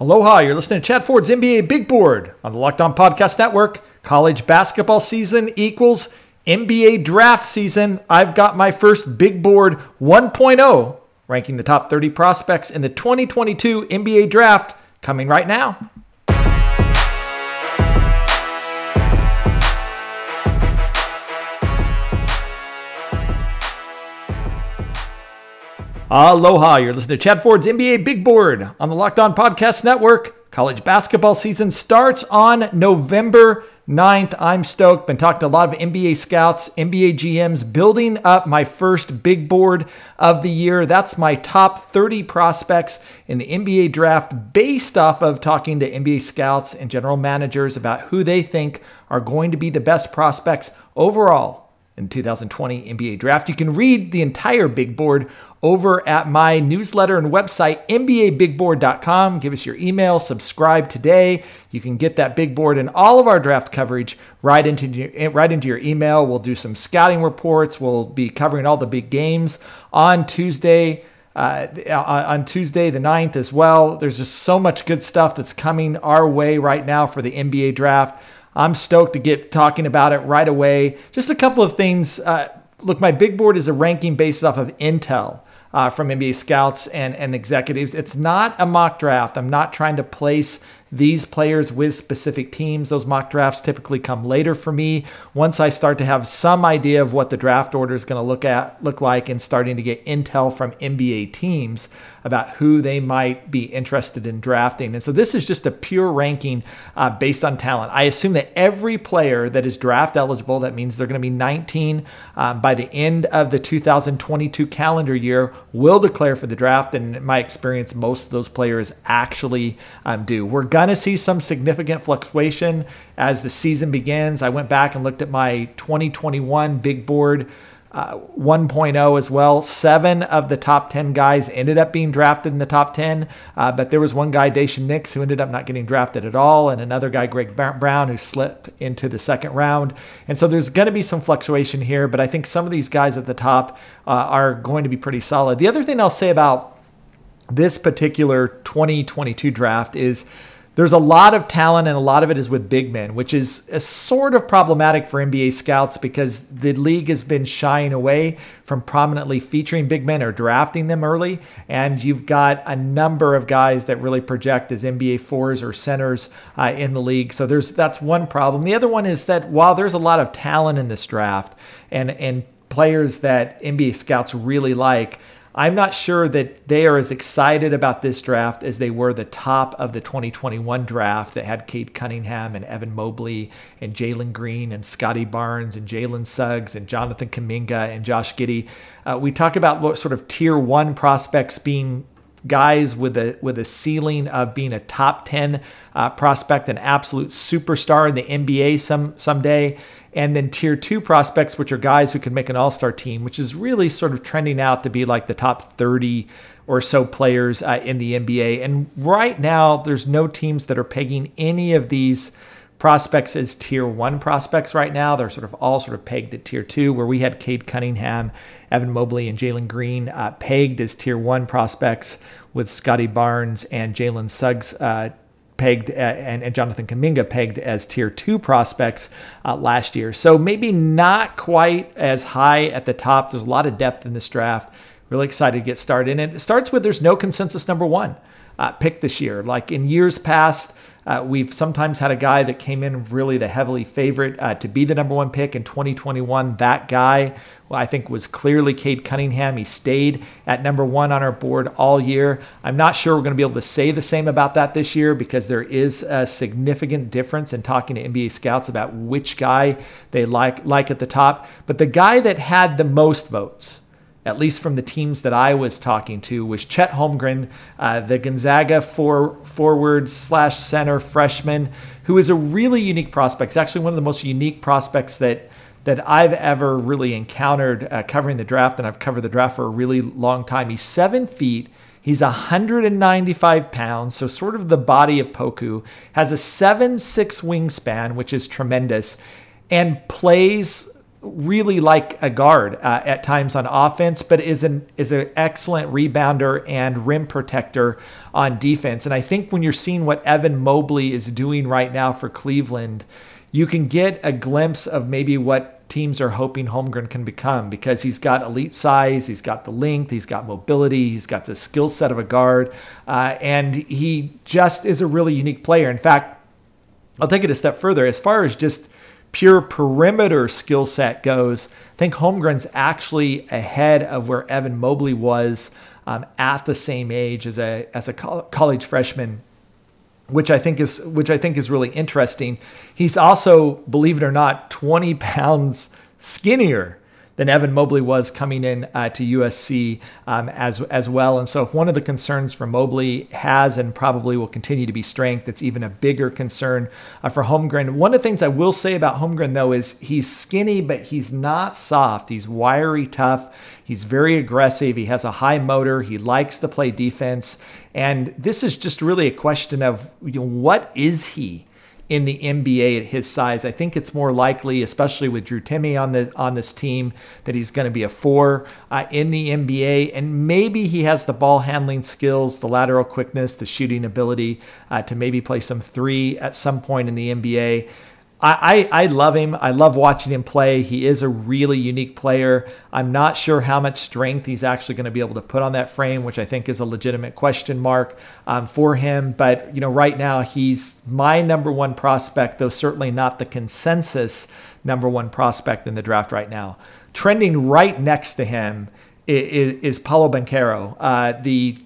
Aloha, you're listening to Chad Ford's NBA Big Board on the Locked On Podcast Network. College basketball season equals NBA draft season. I've got my first Big Board 1.0, ranking the top 30 prospects in the 2022 NBA draft, coming right now. Aloha, you're listening to Chad Ford's NBA Big Board on the Locked On Podcast Network. College basketball season starts on November 9th. I'm stoked. Been talking to a lot of NBA scouts, NBA GMs, building up my first big board of the year. That's my top 30 prospects in the NBA draft based off of talking to NBA scouts and general managers about who they think are going to be the best prospects overall in 2020 NBA draft. You can read the entire big board over at my newsletter and website, NBABigBoard.com. Give us your email, subscribe today. You can get that big board and all of our draft coverage right into your, right into your email. We'll do some scouting reports. We'll be covering all the big games on Tuesday. Uh, on Tuesday the 9th as well. There's just so much good stuff that's coming our way right now for the NBA draft. I'm stoked to get talking about it right away. Just a couple of things. Uh, look, my big board is a ranking based off of Intel. Uh, from NBA scouts and, and executives. It's not a mock draft. I'm not trying to place these players with specific teams. Those mock drafts typically come later for me. Once I start to have some idea of what the draft order is going to look at look like and starting to get intel from NBA teams about who they might be interested in drafting. And so this is just a pure ranking uh, based on talent. I assume that every player that is draft eligible, that means they're going to be 19 um, by the end of the 2022 calendar year, will declare for the draft. And in my experience, most of those players actually um, do. We're going to see some significant fluctuation as the season begins. I went back and looked at my 2021 big board. Uh, 1.0 as well. Seven of the top 10 guys ended up being drafted in the top 10, uh, but there was one guy, Daishen Nix, who ended up not getting drafted at all, and another guy, Greg Brown, who slipped into the second round. And so there's going to be some fluctuation here, but I think some of these guys at the top uh, are going to be pretty solid. The other thing I'll say about this particular 2022 draft is there's a lot of talent and a lot of it is with big men, which is a sort of problematic for NBA scouts because the league has been shying away from prominently featuring big men or drafting them early. And you've got a number of guys that really project as NBA fours or centers uh, in the league. So there's that's one problem. The other one is that while there's a lot of talent in this draft and and players that NBA scouts really like, I'm not sure that they are as excited about this draft as they were the top of the 2021 draft that had Cade Cunningham and Evan Mobley and Jalen Green and Scottie Barnes and Jalen Suggs and Jonathan Kuminga and Josh Giddey. Uh, we talk about sort of tier one prospects being guys with a with a ceiling of being a top 10 uh, prospect, an absolute superstar in the NBA some someday and then tier two prospects, which are guys who can make an all star team, which is really sort of trending out to be like the top 30 or so players uh, in the NBA. And right now, there's no teams that are pegging any of these prospects as tier one prospects right now. They're sort of all sort of pegged at tier two, where we had Cade Cunningham, Evan Mobley, and Jalen Green uh, pegged as tier one prospects, with Scottie Barnes and Jalen Suggs uh, pegged uh, and, and, Jonathan Kuminga pegged as tier two prospects uh, last year. So maybe not quite as high at the top. There's a lot of depth in this draft. Really excited to get started. And it starts with there's no consensus number one uh, pick this year. Like in years past, uh, we've sometimes had a guy that came in really the heavily favorite uh, to be the number one pick in 2021. That guy, well, I think, was clearly Cade Cunningham. He stayed at number one on our board all year. I'm not sure we're going to be able to say the same about that this year because there is a significant difference in talking to NBA scouts about which guy they like like at the top. But the guy that had the most votes at least from the teams that I was talking to, was Chet Holmgren, uh, the Gonzaga for, forward slash center freshman, who is a really unique prospect. He's actually one of the most unique prospects that that I've ever really encountered uh, covering the draft, and I've covered the draft for a really long time. He's seven feet. He's 195 pounds, so sort of the body of Poku. Has a 7'6 wingspan, which is tremendous, and plays really like a guard uh, at times on offense, but is an is an excellent rebounder and rim protector on defense. And I think when you're seeing what Evan Mobley is doing right now for Cleveland, you can get a glimpse of maybe what teams are hoping Holmgren can become because he's got elite size, he's got the length, he's got mobility, he's got the skill set of a guard, uh, and he just is a really unique player. In fact, I'll take it a step further. As far as just pure perimeter skill set goes, I think Holmgren's actually ahead of where Evan Mobley was um, at the same age as a as a college freshman, which I think is which I think is really interesting. He's also, believe it or not, 20 pounds skinnier than Evan Mobley was coming in uh, to USC um, as as well. And so, if one of the concerns for Mobley has and probably will continue to be strength, it's even a bigger concern uh, for Holmgren. One of the things I will say about Holmgren though is he's skinny, but he's not soft. He's wiry, tough. He's very aggressive. He has a high motor. He likes to play defense. And this is just really a question of you know, what is he? In the NBA at his size. I think it's more likely, especially with Drew Timme on the on this team, that he's going to be a four uh, in the NBA, and maybe he has the ball handling skills, the lateral quickness, the shooting ability uh, to maybe play some three at some point in the NBA. I, I, I love him. I love watching him play. He is a really unique player. I'm not sure how much strength he's actually going to be able to put on that frame, which I think is a legitimate question mark um, for him. But you know, right now he's my number one prospect, though certainly not the consensus number one prospect in the draft right now. Trending right next to him is, is Paolo Banchero, uh, the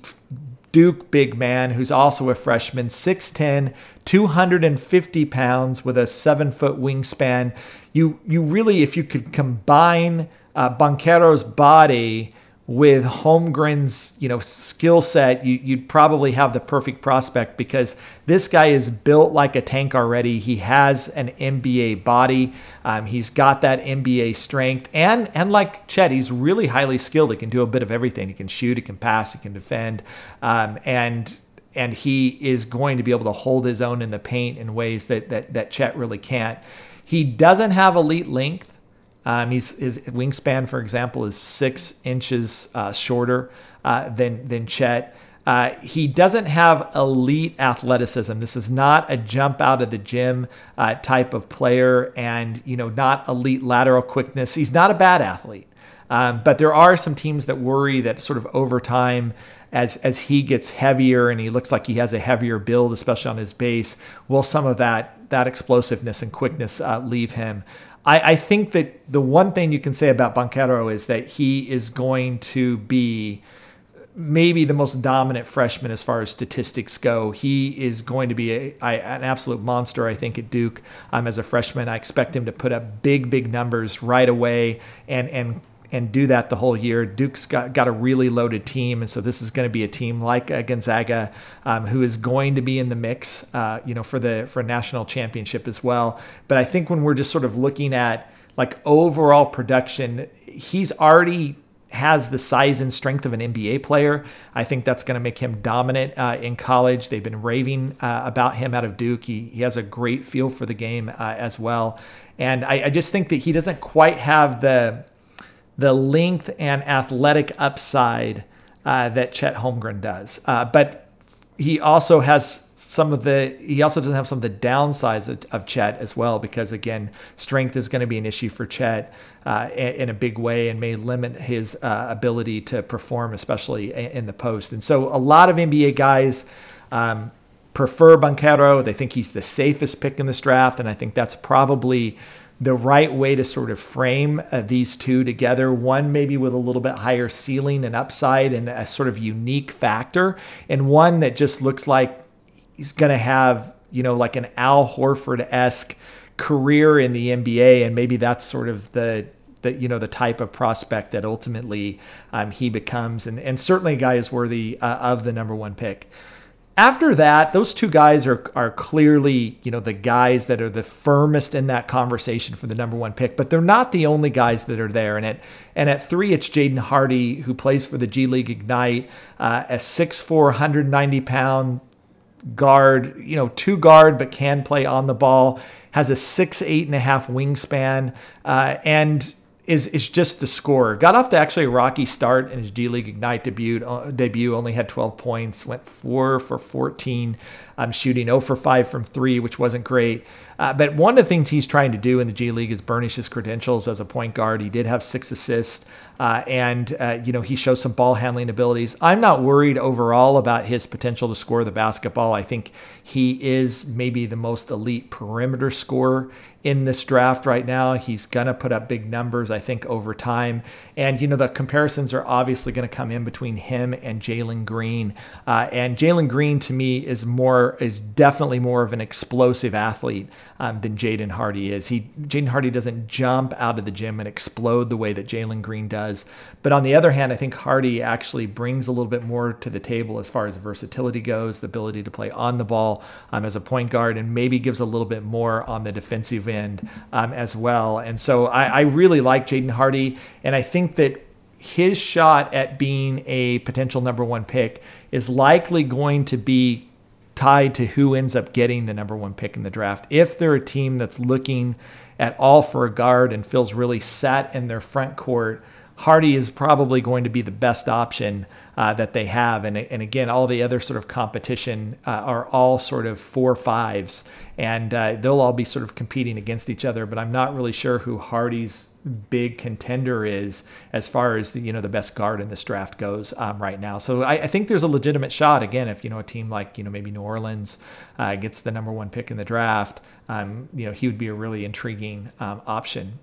Duke big man who's also a freshman, 6'10, 250 pounds with a seven foot wingspan. You, you really, if you could combine uh, Banchero's body with Holmgren's, you know, skill set, you, would probably have the perfect prospect because this guy is built like a tank already. He has an NBA body. Um, he's got that NBA strength, and and like Chet, he's really highly skilled. He can do a bit of everything. He can shoot, he can pass, he can defend, um, and and he is going to be able to hold his own in the paint in ways that that that Chet really can't. He doesn't have elite length. Um, he's, his wingspan, for example, is six inches uh, shorter uh, than than Chet. Uh, he doesn't have elite athleticism. This is not a jump out of the gym uh, type of player, and you know, not elite lateral quickness. He's not a bad athlete, um, but there are some teams that worry that sort of over time, as as he gets heavier and he looks like he has a heavier build, especially on his base, will some of that that explosiveness and quickness uh, leave him? I, I think that the one thing you can say about Banchero is that he is going to be maybe the most dominant freshman as far as statistics go. He is going to be a, a, an absolute monster, I think, at Duke um, as a freshman. I expect him to put up big, big numbers right away and and and do that the whole year. Duke's got, got a really loaded team, and so this is going to be a team like uh, Gonzaga, um, who is going to be in the mix, uh, you know, for the for a national championship as well. But I think when we're just sort of looking at like overall production, he's already has the size and strength of an NBA player. I think that's going to make him dominant uh, in college. They've been raving uh, about him out of Duke. He, he has a great feel for the game uh, as well. And I, I, just think that he doesn't quite have the the length and athletic upside uh, that Chet Holmgren does. Uh, but he also has some of the he also doesn't have some of the downsides of, of Chet as well because again strength is going to be an issue for Chet uh, in a big way and may limit his uh, ability to perform especially in the post and so a lot of NBA guys um, prefer Banchero they think he's the safest pick in this draft and I think that's probably the right way to sort of frame uh, these two together. One maybe with a little bit higher ceiling and upside and a sort of unique factor, and one that just looks like he's going to have, you know, like an Al Horford esque career in the NBA. And maybe that's sort of the, the you know, the type of prospect that ultimately um, he becomes. And, and certainly a guy is worthy uh, of the number one pick after that, those two guys are are clearly, you know, the guys that are the firmest in that conversation for the number one pick, but they're not the only guys that are there. And at and at three, it's Jaden Hardy, who plays for the G League Ignite, uh, a 6'4", 190 pound guard, you know, two guard, but can play on the ball. Has a six, eight and a half wingspan, uh, and is is just the scorer. Got off to actually a rocky start in his G League Ignite debut. Uh, debut only had 12 points. Went four for 14. I'm um, shooting 0 for 5 from three, which wasn't great. Uh, but one of the things he's trying to do in the G League is burnish his credentials as a point guard. He did have six assists, uh, and uh, you know he shows some ball handling abilities. I'm not worried overall about his potential to score the basketball. I think he is maybe the most elite perimeter scorer in this draft right now. He's going to put up big numbers, I think, over time. And, you know, the comparisons are obviously going to come in between him and Jalen Green. Uh, and Jalen Green, to me, is more, is definitely more of an explosive athlete um, than Jaden Hardy is. He, Jaden Hardy doesn't jump out of the gym and explode the way that Jalen Green does. But on the other hand, I think Hardy actually brings a little bit more to the table as far as versatility goes, the ability to play on the ball um, as a point guard, and maybe gives a little bit more on the defensive end um, as well. And so I, I really like Jaden Hardy, and I think that his shot at being a potential number one pick is likely going to be tied to who ends up getting the number one pick in the draft. If they're a team that's looking at all for a guard and feels really set in their front court, Hardy is probably going to be the best option uh, that they have. And, and again, all the other sort of competition uh, are all sort of four fives, and uh, they'll all be sort of competing against each other. But I'm not really sure who Hardy's big contender is as far as the you know the best guard in this draft goes um, right now. So I, I, think there's a legitimate shot again if you know a team like you know maybe New Orleans uh, gets the number one pick in the draft. Um, you know he would be a really intriguing um, option.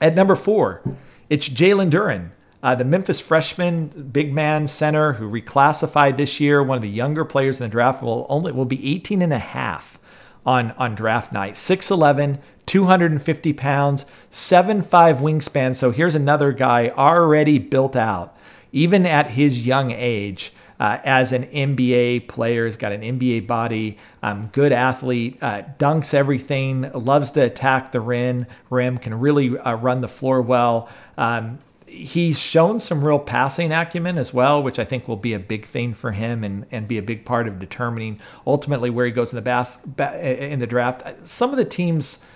At number four, it's Jalen Duren. Uh, the Memphis freshman, big man center who reclassified this year, one of the younger players in the draft, will only will be 18 and a half on, on draft night. 6'11, 250 pounds, 7'5 wingspan. So here's another guy already built out, even at his young age. Uh, as an NBA player, has got an NBA body, um, good athlete, uh, dunks everything, loves to attack the rim, rim can really uh, run the floor well. Um, he's shown some real passing acumen as well, which I think will be a big thing for him and, and be a big part of determining ultimately where he goes in the bas- in the draft. Some of the teams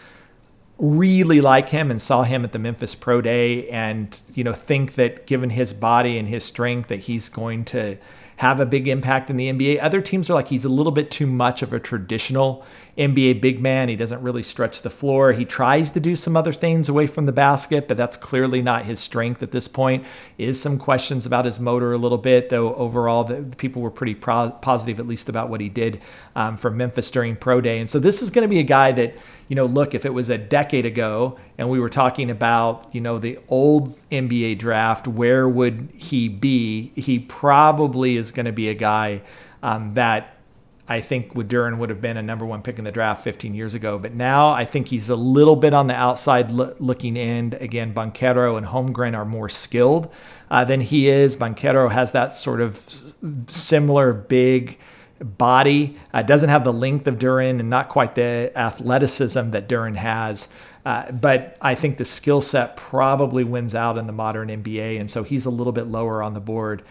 really like him and saw him at the Memphis Pro Day and you know think that given his body and his strength that he's going to have a big impact in the NBA. Other teams are like he's a little bit too much of a traditional NBA big man. He doesn't really stretch the floor. He tries to do some other things away from the basket, but that's clearly not his strength at this point. Is some questions about his motor a little bit, though overall the, people were pretty pro- positive at least about what he did um, for Memphis during pro day. And so this is going to be a guy that you know, look, if it was a decade ago and we were talking about, you know, the old NBA draft, where would he be? He probably is going to be a guy um, that I think Duren would have been a number one pick in the draft 15 years ago. But now I think he's a little bit on the outside lo- looking in. Again, Banchero and Holmgren are more skilled uh, than he is. Banchero has that sort of similar big body, uh, doesn't have the length of Duren and not quite the athleticism that Duren has. Uh, but I think the skill set probably wins out in the modern NBA. And so he's a little bit lower on the board.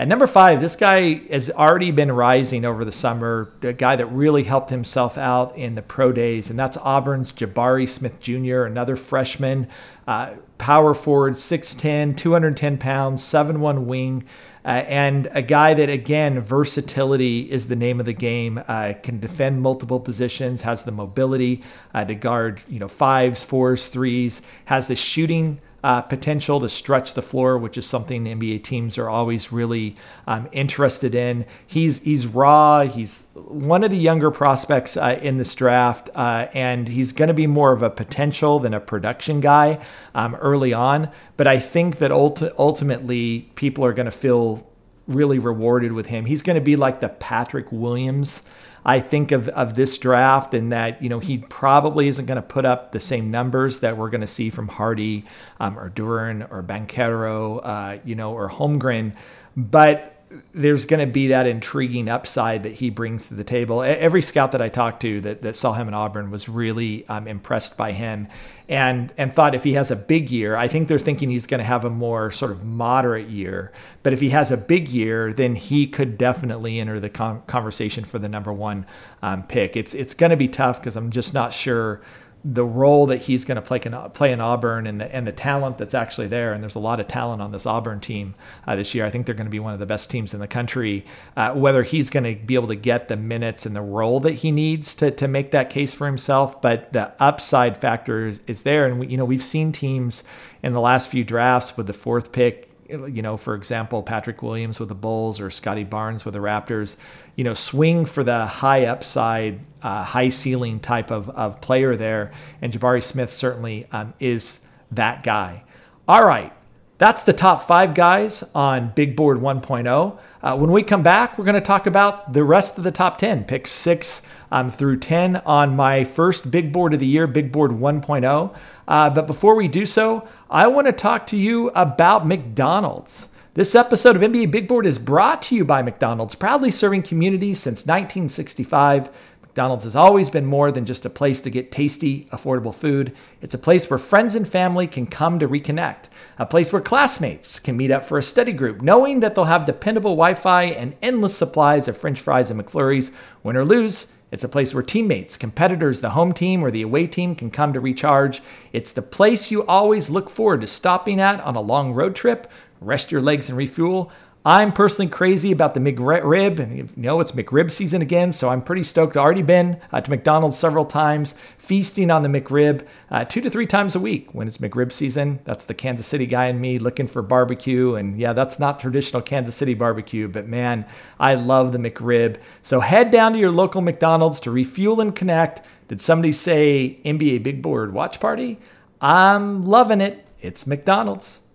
At number five, this guy has already been rising over the summer, a guy that really helped himself out in the pro days, and that's Auburn's Jabari Smith Jr., another freshman, uh, power forward, 6'10, 210 pounds, 7'1 wing. Uh, and a guy that again versatility is the name of the game uh, can defend multiple positions has the mobility uh, to guard you know fives fours threes has the shooting uh, potential to stretch the floor, which is something NBA teams are always really um, interested in. He's he's raw. He's one of the younger prospects uh, in this draft, uh, and he's going to be more of a potential than a production guy um, early on. But I think that ulti- ultimately people are going to feel really rewarded with him. He's going to be like the Patrick Williams I think of, of this draft and that, you know, he probably isn't going to put up the same numbers that we're going to see from Hardy um, or Duren or Banchero, uh, you know, or Holmgren. But there's going to be that intriguing upside that he brings to the table. Every scout that I talked to that, that saw him in Auburn was really um, impressed by him and and thought if he has a big year, I think they're thinking he's going to have a more sort of moderate year. But if he has a big year, then he could definitely enter the con- conversation for the number one um, pick. It's it's going to be tough because I'm just not sure the role that he's going to play play in Auburn and the, and the talent that's actually there. And there's a lot of talent on this Auburn team uh, this year. I think they're going to be one of the best teams in the country. Uh, whether he's going to be able to get the minutes and the role that he needs to, to make that case for himself, but the upside factor is, is there. And we, you know we've seen teams in the last few drafts with the fourth pick you know, for example, Patrick Williams with the Bulls or Scottie Barnes with the Raptors, you know, swing for the high upside, uh, high ceiling type of, of player there. And Jabari Smith certainly um, is that guy. All right. That's the top five guys on Big Board 1.0. Uh, when we come back, we're going to talk about the rest of the top 10, picks six um, through 10 on my first Big Board of the year, Big Board 1.0. Uh, but before we do so, I want to talk to you about McDonald's. This episode of NBA Big Board is brought to you by McDonald's, proudly serving communities since 1965. McDonald's has always been more than just a place to get tasty, affordable food. It's a place where friends and family can come to reconnect, a place where classmates can meet up for a study group, knowing that they'll have dependable Wi Fi and endless supplies of French fries and McFlurries. Win or lose, it's a place where teammates, competitors, the home team or the away team can come to recharge. It's the place you always look forward to stopping at on a long road trip, rest your legs and refuel. I'm personally crazy about the McRib, and you know it's McRib season again, so I'm pretty stoked. I've already been uh, to McDonald's several times, feasting on the McRib uh, two to three times a week when it's McRib season. That's the Kansas City guy in me looking for barbecue, and yeah, that's not traditional Kansas City barbecue, but man, I love the McRib. So head down to your local McDonald's to refuel and connect. Did somebody say NBA Big Board watch party? I'm loving it. It's McDonald's.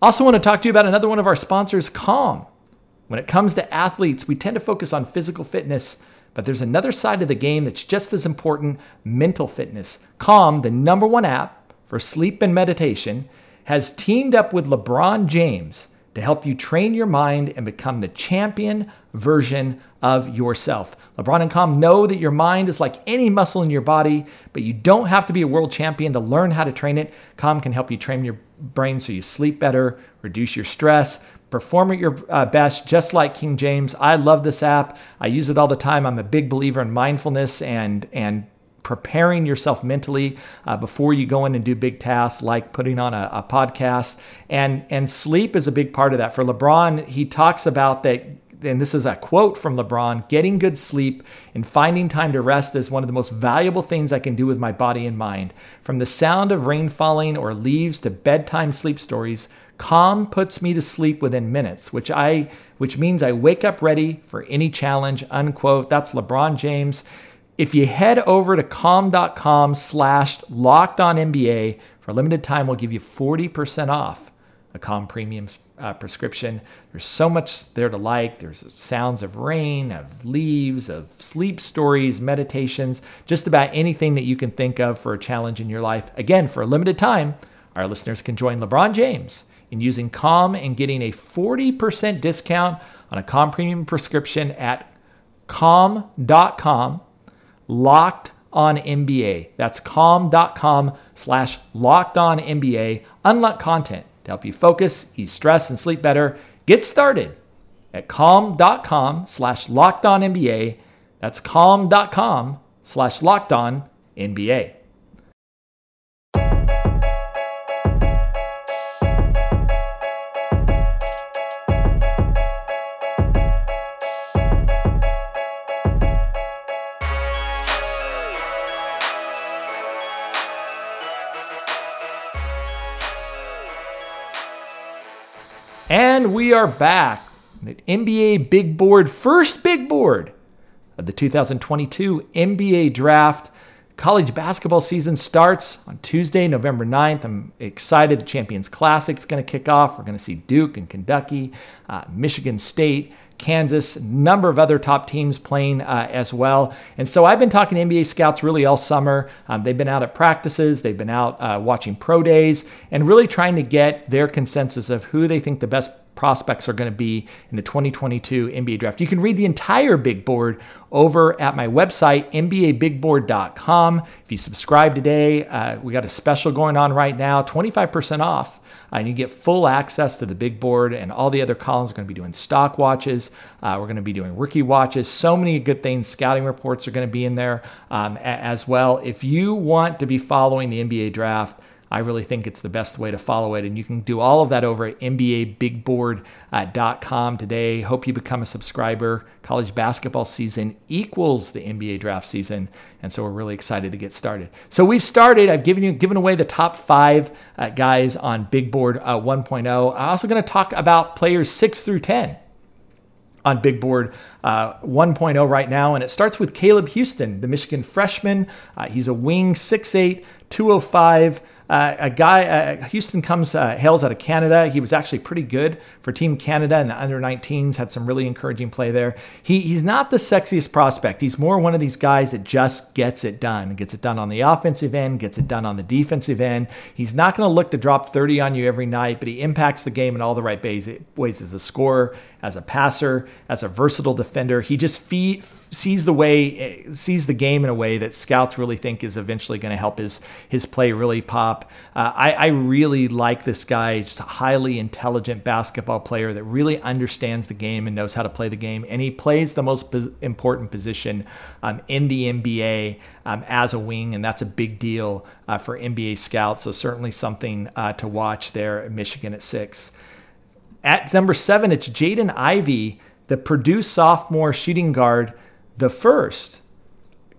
Also, want to talk to you about another one of our sponsors, Calm. When it comes to athletes, we tend to focus on physical fitness, but there's another side of the game that's just as important mental fitness. Calm, the number one app for sleep and meditation, has teamed up with LeBron James to help you train your mind and become the champion version of yourself. LeBron and Calm know that your mind is like any muscle in your body, but you don't have to be a world champion to learn how to train it. Calm can help you train your brain so you sleep better, reduce your stress, perform at your uh, best, just like King James. I love this app. I use it all the time. I'm a big believer in mindfulness and and preparing yourself mentally uh, before you go in and do big tasks like putting on a, a podcast and and sleep is a big part of that for lebron he talks about that and this is a quote from LeBron getting good sleep and finding time to rest is one of the most valuable things I can do with my body and mind. From the sound of rain falling or leaves to bedtime sleep stories, calm puts me to sleep within minutes, which I which means I wake up ready for any challenge, unquote. That's LeBron James. If you head over to calm.com slash locked on NBA for a limited time, we'll give you 40% off a Calm Premium uh, prescription. There's so much there to like. There's sounds of rain, of leaves, of sleep stories, meditations, just about anything that you can think of for a challenge in your life. Again, for a limited time, our listeners can join LeBron James in using Calm and getting a 40% discount on a Calm Premium prescription at calm.com locked on NBA. That's calm.com slash locked on NBA. Unlock content to help you focus, ease stress, and sleep better. Get started at calm.com slash locked NBA. That's calm.com slash locked NBA. We are back. The NBA Big Board, first big board of the 2022 NBA Draft. College basketball season starts on Tuesday, November 9th. I'm excited. The Champions Classic is going to kick off. We're going to see Duke and Kentucky, uh, Michigan State, Kansas, number of other top teams playing uh, as well. And so I've been talking to NBA scouts really all summer. Um, they've been out at practices, they've been out uh, watching pro days, and really trying to get their consensus of who they think the best prospects are going to be in the 2022 NBA draft. You can read the entire big board over at my website, NBABigBoard.com. If you subscribe today, uh, we got a special going on right now 25% off uh, and you get full access to the big board and all the other columns. We're going to be doing stock watches. Uh, we're going to be doing rookie watches. So many good things. Scouting reports are going to be in there um, as well. If you want to be following the NBA draft, I really think it's the best way to follow it. And you can do all of that over at NBABigBoard.com today. Hope you become a subscriber. College basketball season equals the NBA draft season. And so we're really excited to get started. So we've started. I've given you given away the top five uh, guys on Big Board uh, 1.0. I'm also going to talk about players 6 through 10 on Big Board uh, 1.0 right now. And it starts with Caleb Houstan, the Michigan freshman. Uh, he's a wing, 6'8, 205. Uh, a guy, uh, Houstan comes, uh, hails out of Canada. He was actually pretty good for Team Canada in the under 19s, had some really encouraging play there. He, he's not the sexiest prospect. He's more one of these guys that just gets it done, gets it done on the offensive end, gets it done on the defensive end. He's not going to look to drop 30 on you every night, but he impacts the game in all the right ways, as a scorer, as a passer, as a versatile defender. He just fee- sees the way, sees the game in a way that scouts really think is eventually going to help his his play really pop. Uh, I, I really like this guy, just a highly intelligent basketball player that really understands the game and knows how to play the game, and he plays the most pos- important position um, in the NBA um, as a wing, and that's a big deal uh, for NBA scouts. So certainly something uh, to watch there at Michigan at six. At number seven, it's Jaden Ivey, the Purdue sophomore shooting guard, the first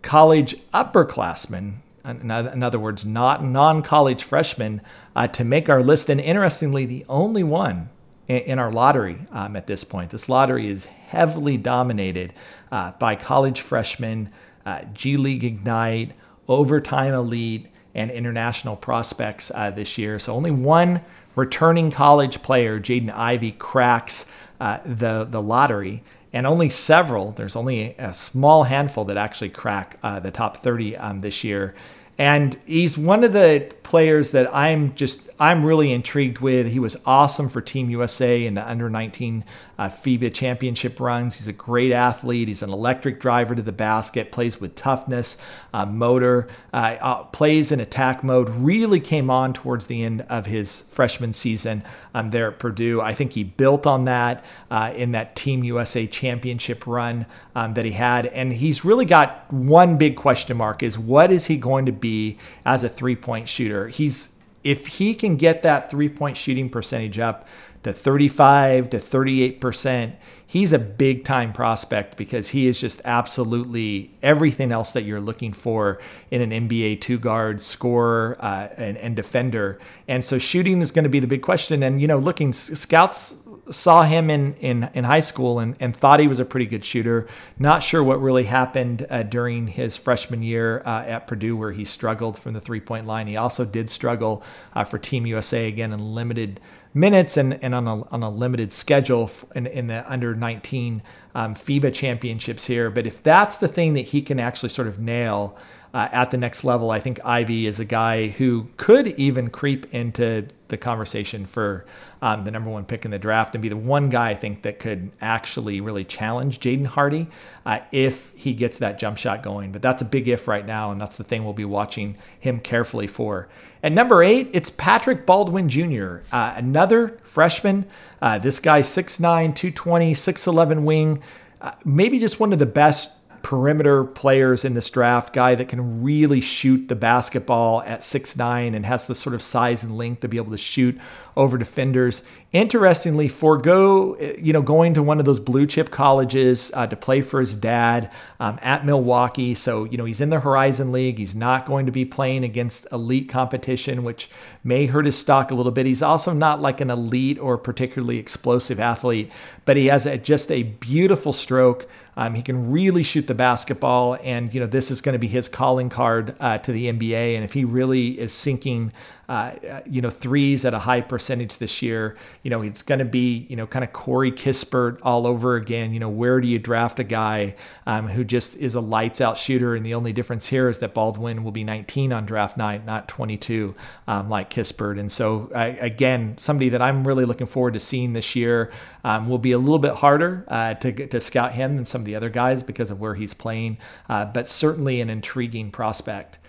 college upperclassman, in other words, not non college freshman, uh, to make our list. And interestingly, the only one in, our lottery um, at this point. This lottery is heavily dominated uh, by college freshmen, uh, G League Ignite, Overtime Elite, and international prospects uh, this year. So only one returning college player, Jaden Ivey, cracks uh, the, the lottery. And only several, there's only a small handful that actually crack uh, the top 30 um, this year. And he's one of the players that I'm just I'm really intrigued with. He was awesome for Team USA in the under 19 uh, FIBA championship runs. He's a great athlete. He's an electric driver to the basket. Plays with toughness, uh, motor. Uh, uh plays in attack mode. Really came on towards the end of his freshman season um, there at Purdue. I think he built on that uh, in that Team USA championship run um, that he had. And he's really got one big question mark: is what is he going to be as a three point shooter? shooter. He's if he can get that three point shooting percentage up to 35 to 38 percent, he's a big time prospect because he is just absolutely everything else that you're looking for in an NBA two guard scorer uh, and, and defender. And so shooting is going to be the big question. And you know, looking scouts saw him in, in, in high school and, and thought he was a pretty good shooter. Not sure what really happened uh, during his freshman year uh, at Purdue, where he struggled from the three point line. He also did struggle uh, for Team USA again in limited minutes and, and on, a, on a limited schedule in, in the under 19 um, FIBA championships here. But if that's the thing that he can actually sort of nail, uh, at the next level. I think Ivey is a guy who could even creep into the conversation for um, the number one pick in the draft and be the one guy I think that could actually really challenge Jaden Hardy uh, if he gets that jump shot going. But that's a big if right now, and that's the thing we'll be watching him carefully for. At number eight, it's Patrick Baldwin Jr., uh, another freshman. Uh, this guy, 6'9, 220, 6'11 wing. Uh, maybe just one of the best perimeter players in this draft, guy that can really shoot the basketball at six nine and has the sort of size and length to be able to shoot over defenders. Interestingly, forego you know going to one of those blue chip colleges uh, to play for his dad um, at Milwaukee. So you know he's in the Horizon League. He's not going to be playing against elite competition, which may hurt his stock a little bit. He's also not like an elite or particularly explosive athlete, but he has a, just a beautiful stroke. Um, he can really shoot the basketball, and you know this is going to be his calling card uh, to the NBA. And if he really is sinking uh, you know, threes at a high percentage this year. You know, it's going to be, you know, kind of Corey Kispert all over again. You know, where do you draft a guy um, who just is a lights out shooter? And the only difference here is that Baldwin will be 19 on draft night, not 22 um, like Kispert. And so, I, again, somebody that I'm really looking forward to seeing this year um, will be a little bit harder uh, to, to scout him than some of the other guys because of where he's playing, uh, but certainly an intriguing prospect.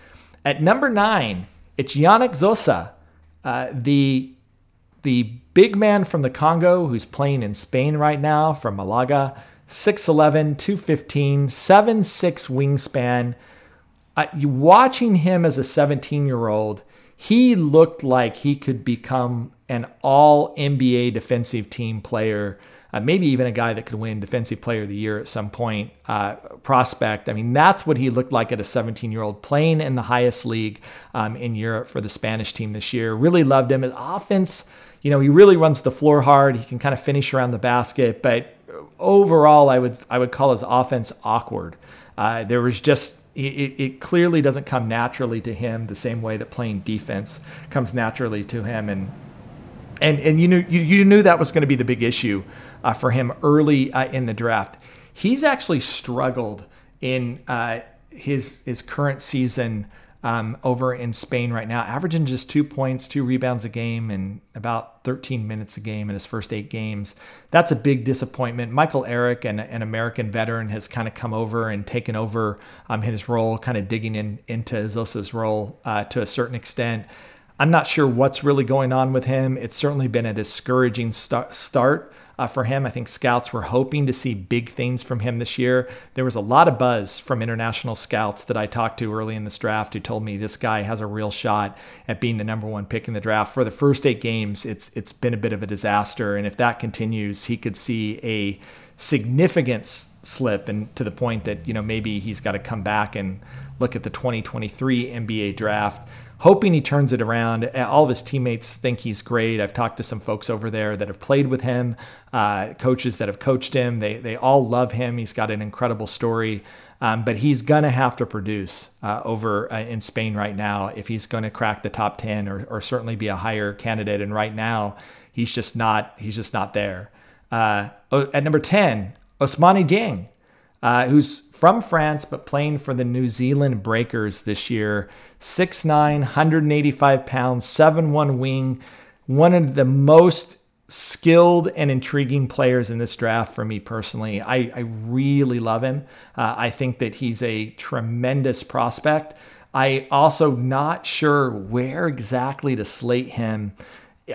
At number nine, it's Yannick Nzosa, uh, the the big man from the Congo who's playing in Spain right now from Malaga. 6'11, 215, 7'6 wingspan. Uh, watching him as a 17 year old, he looked like he could become an all NBA defensive team player uh, maybe even a guy that could win Defensive Player of the Year at some point, uh, prospect. I mean, that's what he looked like at a 17 year old playing in the highest league um, in Europe for the Spanish team this year. Really loved him. His offense, you know, he really runs the floor hard. He can kind of finish around the basket, but overall, I would I would call his offense awkward. Uh, there was just it, it, clearly doesn't come naturally to him the same way that playing defense comes naturally to him, and and and you knew you, you knew that was going to be the big issue uh, for him early uh, in the draft. He's actually struggled in uh, his his current season um, over in Spain right now, averaging just two points, two rebounds a game, and about 13 minutes a game in his first eight games. That's a big disappointment. Michael Eric, an, an American veteran, has kind of come over and taken over um, his role, kind of digging in into Nzosa's role uh, to a certain extent. I'm not sure what's really going on with him. It's certainly been a discouraging st- start uh, for him. I think scouts were hoping to see big things from him this year. There was a lot of buzz from international scouts that I talked to early in this draft who told me this guy has a real shot at being the number one pick in the draft. For the first eight games, it's it's been a bit of a disaster, and if that continues, he could see a significant slip and to the point that you know maybe he's got to come back and look at the 2023 NBA draft hoping he turns it around. All of his teammates think he's great. I've talked to some folks over there that have played with him, uh, coaches that have coached him. They they all love him. He's got an incredible story. Um, but he's going to have to produce uh, over uh, in Spain right now if he's going to crack the top 10 or, or, certainly be a higher candidate. And right now, he's just not he's just not there. Uh, at number 10, Ousmane Dieng uh, who's from France but playing for the New Zealand Breakers this year. 6'9, 185 pounds, 7'1 wing, one of the most skilled and intriguing players in this draft for me personally. I, I really love him. Uh, I think that he's a tremendous prospect. I also not sure where exactly to slate him.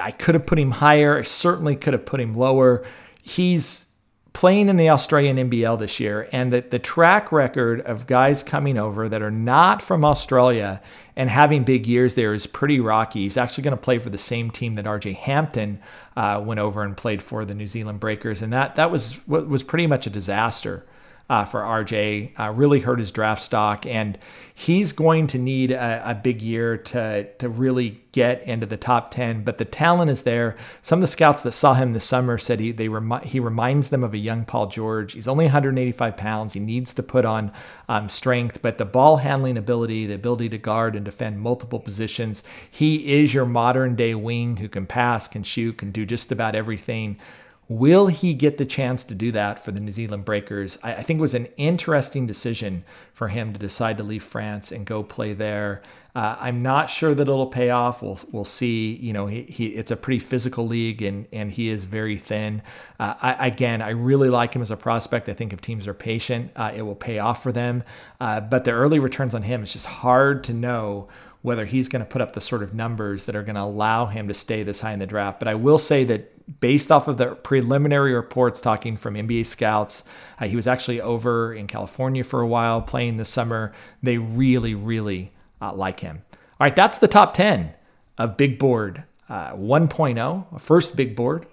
I could have put him higher. I certainly could have put him lower. He's playing in the Australian NBL this year, and that the track record of guys coming over that are not from Australia and having big years there is pretty rocky. He's actually going to play for the same team that RJ Hampton uh, went over and played for, the New Zealand Breakers, and that that was was pretty much a disaster uh, for RJ. Uh, really hurt his draft stock, and he's going to need a, a, big year to to really get into the top ten. But the talent is there. Some of the scouts that saw him this summer said he they remi- he reminds them of a young Paul George. He's only 185 pounds. He needs to put on um, strength, but the ball handling ability, the ability to guard and defend multiple positions. He is your modern day wing who can pass, can shoot, can do just about everything. Will he get the chance to do that for the New Zealand Breakers? I, I, think it was an interesting decision for him to decide to leave France and go play there. Uh, I'm not sure that it'll pay off. We'll we'll see. You know, he, he it's a pretty physical league, and and he is very thin. Uh, I, again, I really like him as a prospect. I think if teams are patient, uh, it will pay off for them. Uh, but the early returns on him, it's just hard to know whether he's going to put up the sort of numbers that are going to allow him to stay this high in the draft. But I will say that based off of the preliminary reports talking from NBA scouts, uh, he was actually over in California for a while playing this summer. They really, really uh, like him. All right, that's the top 10 of Big Board uh, 1.0, first big board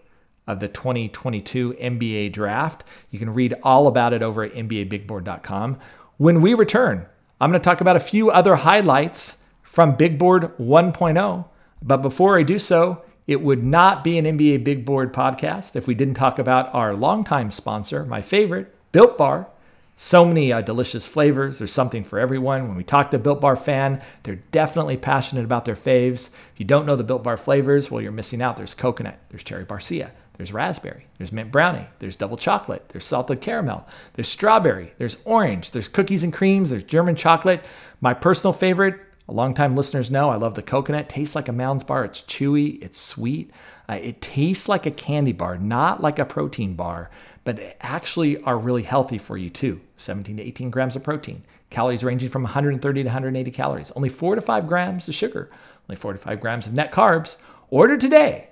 of the 2022 NBA draft. You can read all about it over at NBABigBoard.com. When we return, I'm going to talk about a few other highlights from Big Board 1.0. But before I do so, it would not be an NBA Big Board podcast if we didn't talk about our longtime sponsor, my favorite, Built Bar. So many uh, delicious flavors. There's something for everyone. When we talk to Built Bar fan, they're definitely passionate about their faves. If you don't know the Built Bar flavors, well, you're missing out. There's coconut, there's cherry barcia, there's raspberry, there's mint brownie, there's double chocolate, there's salted caramel, there's strawberry, there's orange, there's cookies and creams, there's German chocolate. My personal favorite, longtime listeners know, I love the coconut. Tastes like a Mounds bar. It's chewy, it's sweet. Uh, it tastes like a candy bar, not like a protein bar, but actually are really healthy for you too. 17 to 18 grams of protein, calories ranging from 130 to 180 calories, only 4 to 5 grams of sugar, only 4 to 5 grams of net carbs. Order today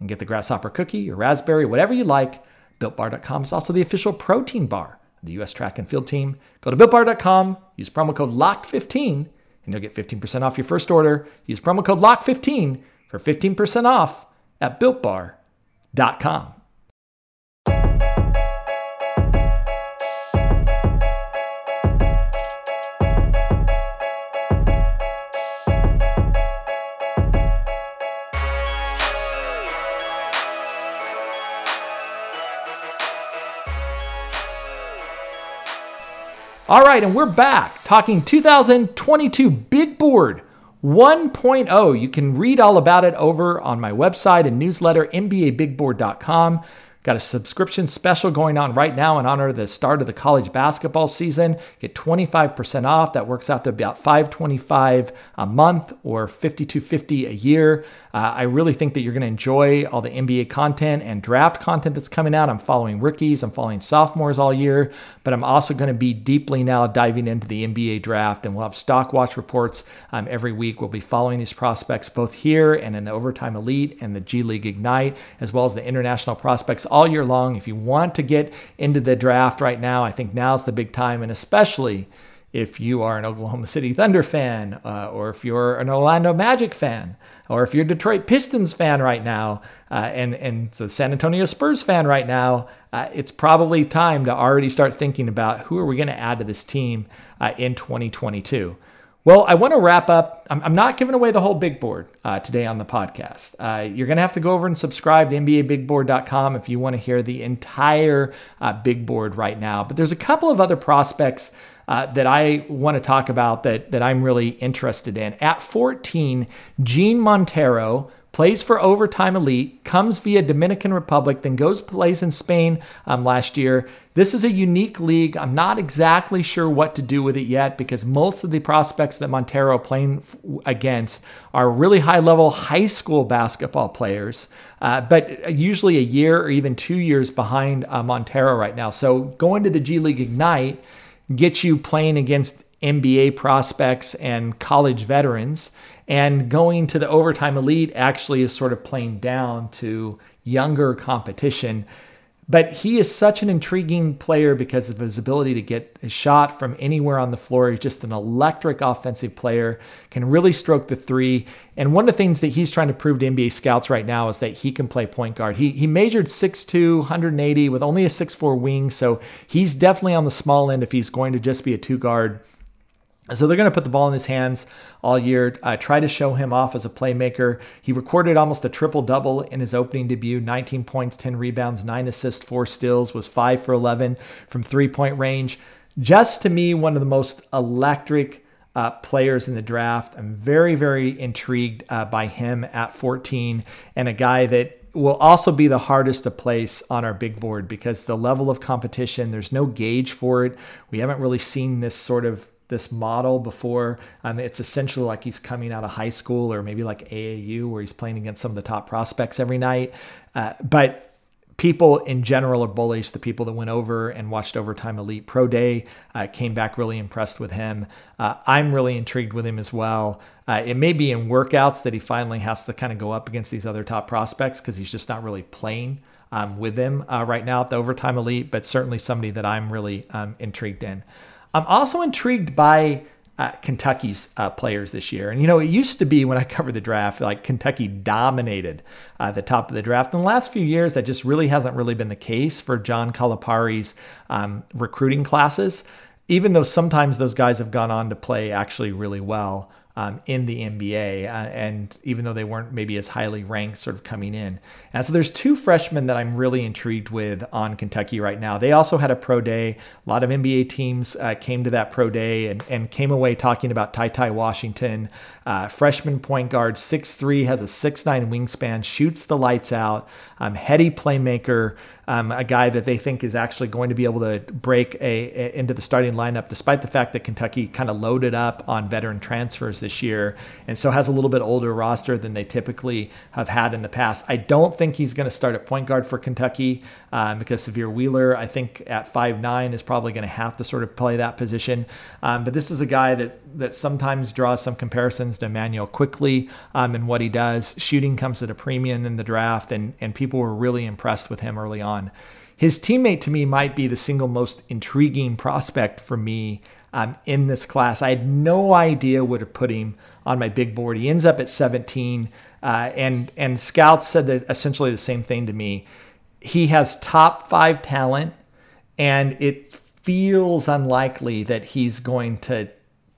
and get the grasshopper cookie or raspberry, whatever you like. BuiltBar.com is also the official protein bar of the U.S. track and field team. Go to BuiltBar.com, use promo code LOCKED15, and you'll get 15% off your first order. Use promo code LOCK15 for 15% off at BuiltBar.com. All right, and we're back talking 2022 Big Board 1.0. You can read all about it over on my website and newsletter, NBABigBoard.com. Got a subscription special going on right now in honor of the start of the college basketball season. Get 25% off. That works out to about 525 a month or 5250 a year. Uh, I really think that you're going to enjoy all the NBA content and draft content that's coming out. I'm following rookies, I'm following sophomores all year, but I'm also going to be deeply now diving into the NBA draft, and we'll have stock watch reports um, every week. We'll be following these prospects both here and in the Overtime Elite and the G League Ignite, as well as the international prospects all year long. If you want to get into the draft right now, I think now's the big time, and especially if you are an Oklahoma City Thunder fan, uh, or if you're an Orlando Magic fan, or if you're a Detroit Pistons fan right now, uh, and and the San Antonio Spurs fan right now, uh, it's probably time to already start thinking about who are we going to add to this team uh, in 2022. Well, I want to wrap up. I'm, I'm, not giving away the whole big board uh, today on the podcast. Uh, you're going to have to go over and subscribe to NBABigBoard.com if you want to hear the entire uh, big board right now. But there's a couple of other prospects uh, that I want to talk about that, that I'm really interested in. At 14, Jean Montero plays for Overtime Elite, comes via Dominican Republic, then goes plays in Spain um, last year. This is a unique league. I'm not exactly sure what to do with it yet because most of the prospects that Montero playing against are really high level high school basketball players, uh, but usually a year or even two years behind uh, Montero right now. So going to the G League Ignite gets you playing against NBA prospects and college veterans. And going to the overtime elite actually is sort of playing down to younger competition. But he is such an intriguing player because of his ability to get a shot from anywhere on the floor. He's just an electric offensive player, can really stroke the three. And one of the things that he's trying to prove to NBA scouts right now is that he can play point guard. He, he measured 6'2, 180 with only a 6'4 wing. So he's definitely on the small end if he's going to just be a two guard so they're going to put the ball in his hands all year, uh, try to show him off as a playmaker. He recorded almost a triple double in his opening debut 19 points, 10 rebounds, 9 assists, 4 steals, was 5 for 11 from three point range. Just to me, one of the most electric uh, players in the draft. I'm very, very intrigued uh, by him at 14 and a guy that will also be the hardest to place on our big board because the level of competition, there's no gauge for it. We haven't really seen this sort of this model before. Um, it's essentially like he's coming out of high school or maybe like AAU where he's playing against some of the top prospects every night. Uh, but people in general are bullish. The people that went over and watched Overtime Elite Pro Day uh, came back really impressed with him. Uh, I'm really intrigued with him as well. Uh, it may be in workouts that he finally has to kind of go up against these other top prospects because he's just not really playing um, with them uh, right now at the Overtime Elite, but certainly somebody that I'm really um, intrigued in. I'm also intrigued by uh, Kentucky's uh, players this year. And, you know, it used to be when I covered the draft, like Kentucky dominated uh, the top of the draft. In the last few years, that just really hasn't really been the case for John Calipari's um, recruiting classes, even though sometimes those guys have gone on to play actually really well. Um, in the NBA, uh, and even though they weren't maybe as highly ranked, sort of coming in. And so there's two freshmen that I'm really intrigued with on Kentucky right now. They also had a pro day. A lot of NBA teams uh, came to that pro day and, and came away talking about TyTy Washington, uh, freshman point guard, 6'3, has a 6'9 wingspan, shoots the lights out, um, heady playmaker, um, a guy that they think is actually going to be able to break a, a into the starting lineup, despite the fact that Kentucky kind of loaded up on veteran transfers this year, and so has a little bit older roster than they typically have had in the past. I don't think he's going to start at point guard for Kentucky um, because Sahvir Wheeler, I think at five nine, is probably going to have to sort of play that position. Um, but this is a guy that that sometimes draws some comparisons to Immanuel Quickley um, and what he does. Shooting comes at a premium in the draft, and and people were really impressed with him early on. His teammate to me might be the single most intriguing prospect for me um, in this class. I had no idea where to put him on my big board. He ends up at 17, uh, and and scouts said essentially the same thing to me. He has top five talent, and it feels unlikely that he's going to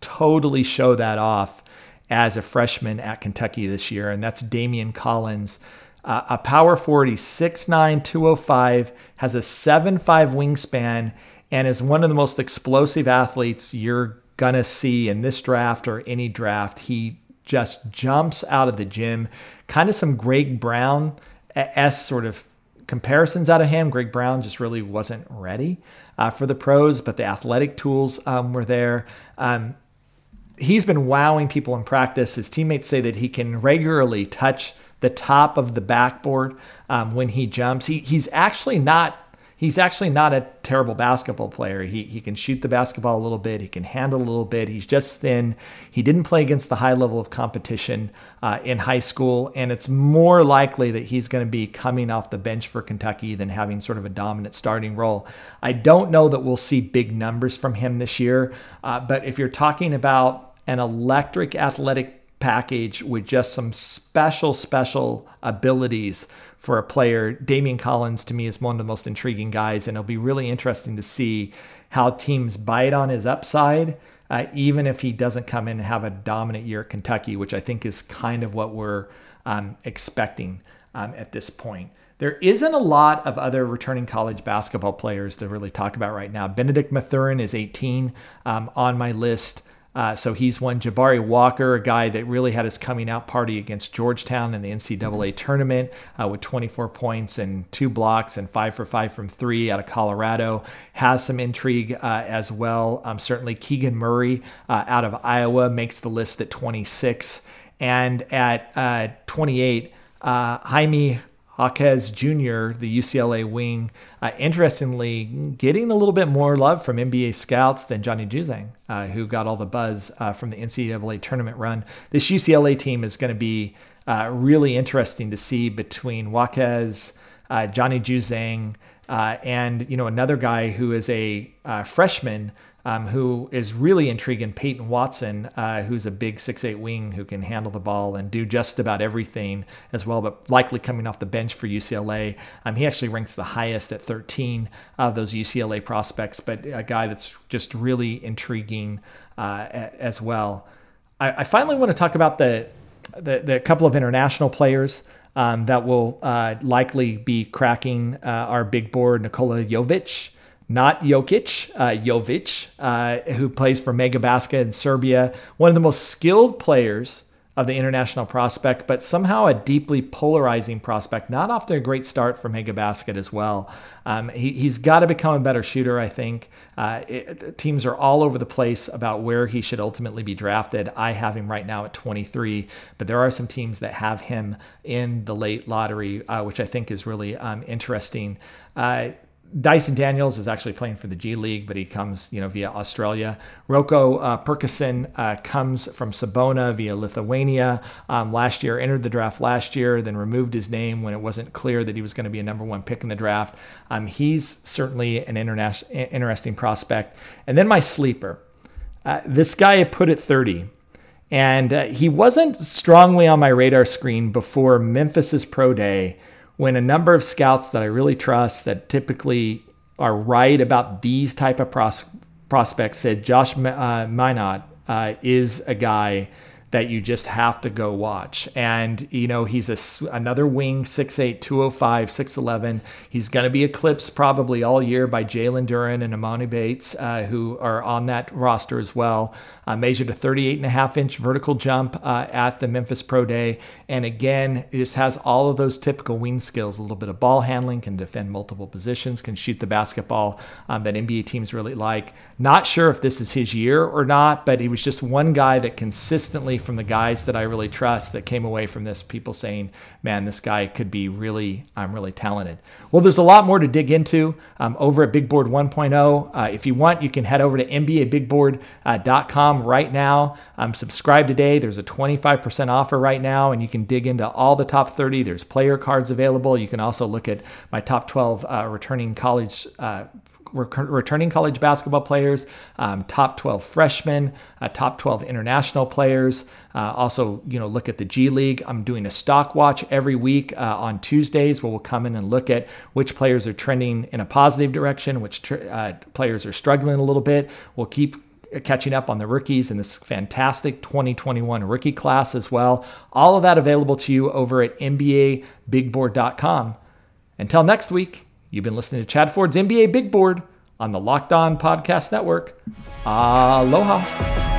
totally show that off as a freshman at Kentucky this year, and that's Daimion Collins. Uh, a power forward, he's 6'9, 205, has a 7'5 wingspan, and is one of the most explosive athletes you're going to see in this draft or any draft. He just jumps out of the gym. Kind of some Greg Brown S sort of comparisons out of him. Greg Brown just really wasn't ready uh, for the pros, but the athletic tools um, were there. Um, he's been wowing people in practice. His teammates say that he can regularly touch the top of the backboard um, when he jumps. He, he's actually not he's actually not a terrible basketball player. He, he can shoot the basketball a little bit. He can handle a little bit. He's just thin. He didn't play against the high level of competition uh, in high school, and it's more likely that he's going to be coming off the bench for Kentucky than having sort of a dominant starting role. I don't know that we'll see big numbers from him this year, uh, but if you're talking about an electric athletic package with just some special, special abilities for a player. Daimion Collins to me is one of the most intriguing guys, and it'll be really interesting to see how teams bite on his upside, uh, even if he doesn't come in and have a dominant year at Kentucky, which I think is kind of what we're um, expecting um, at this point. There isn't a lot of other returning college basketball players to really talk about right now. Benedict Mathurin is 18 um, on my list. Uh, so he's one. Jabari Walker, a guy that really had his coming out party against Georgetown in the NCAA tournament uh, with 24 points and two blocks and five for five from three out of Colorado, has some intrigue uh, as well. Um, certainly, Keegan Murray uh, out of Iowa makes the list at 26. And at uh, 28, uh, Jaime Jaquez Jr., the UCLA wing, uh, interestingly, getting a little bit more love from NBA scouts than Johnny Juzang, uh, who got all the buzz uh, from the NCAA tournament run. This UCLA team is going to be uh, really interesting to see between Jaquez, uh, Johnny Juzang, uh, and you know another guy who is a freshman um, who is really intriguing, Peyton Watson, uh, who's a big six-eight wing who can handle the ball and do just about everything as well, but likely coming off the bench for UCLA. Um, he actually ranks the highest at 13 of those UCLA prospects, but a guy that's just really intriguing uh, as well. I, I, finally want to talk about the, the, the couple of international players. Um, that will uh, likely be cracking uh, our big board, Nikola Jovic, not Jokic, uh, Jovic, uh, who plays for Mega Basket in Serbia, one of the most skilled players of the international prospect, but somehow a deeply polarizing prospect. Not to a great start for Mega Basket as well. Um, he, has got to become a better shooter, I think. Uh, it, teams are all over the place about where he should ultimately be drafted. I have him right now at 23, but there are some teams that have him in the late lottery, uh, which I think is really um, interesting. Uh, Dyson Daniels is actually playing for the G League, but he comes, you know, via Australia. Roko uh, Prkačin uh, comes from Cibona via Lithuania. Um, last year, entered the draft last year, then removed his name when it wasn't clear that he was going to be a number one pick in the draft. Um, he's certainly an international, interesting prospect. And then my sleeper, uh, this guy I put at 30. And uh, he wasn't strongly on my radar screen before Memphis's pro day when a number of scouts that I really trust that typically are right about these type of pros- prospects said Josh uh, Minott uh, is a guy that you just have to go watch. And, you know, he's a, another wing, 6'8, 205, 6'11. He's going to be eclipsed probably all year by Jalen Duren and Emoni Bates, uh, who are on that roster as well. Uh, measured a 38 and a half inch vertical jump uh, at the Memphis Pro Day. And again, just has all of those typical wing skills a little bit of ball handling, can defend multiple positions, can shoot the basketball um, that NBA teams really like. Not sure if this is his year or not, but he was just one guy that consistently from the guys that I really trust that came away from this, people saying, man, this guy could be really, I'm really talented. Well, there's a lot more to dig into um, over at Big Board 1.0. Uh, if you want, you can head over to NBABigBoard.com right now. Um, subscribe today. There's a 25% offer right now, and you can dig into all the top 30. There's player cards available. You can also look at my top 12 uh, returning college uh, returning college basketball players, um, top 12 freshmen, uh, top 12 international players. Uh, also, you know, look at the G League. I'm doing a stock watch every week uh, on Tuesdays where we'll come in and look at which players are trending in a positive direction, which tr- uh, players are struggling a little bit. We'll keep catching up on the rookies in this fantastic 2021 rookie class as well. All of that available to you over at NBABigBoard.com. Until next week, You've been listening to Chad Ford's NBA Big Board on the Locked On Podcast Network. Aloha.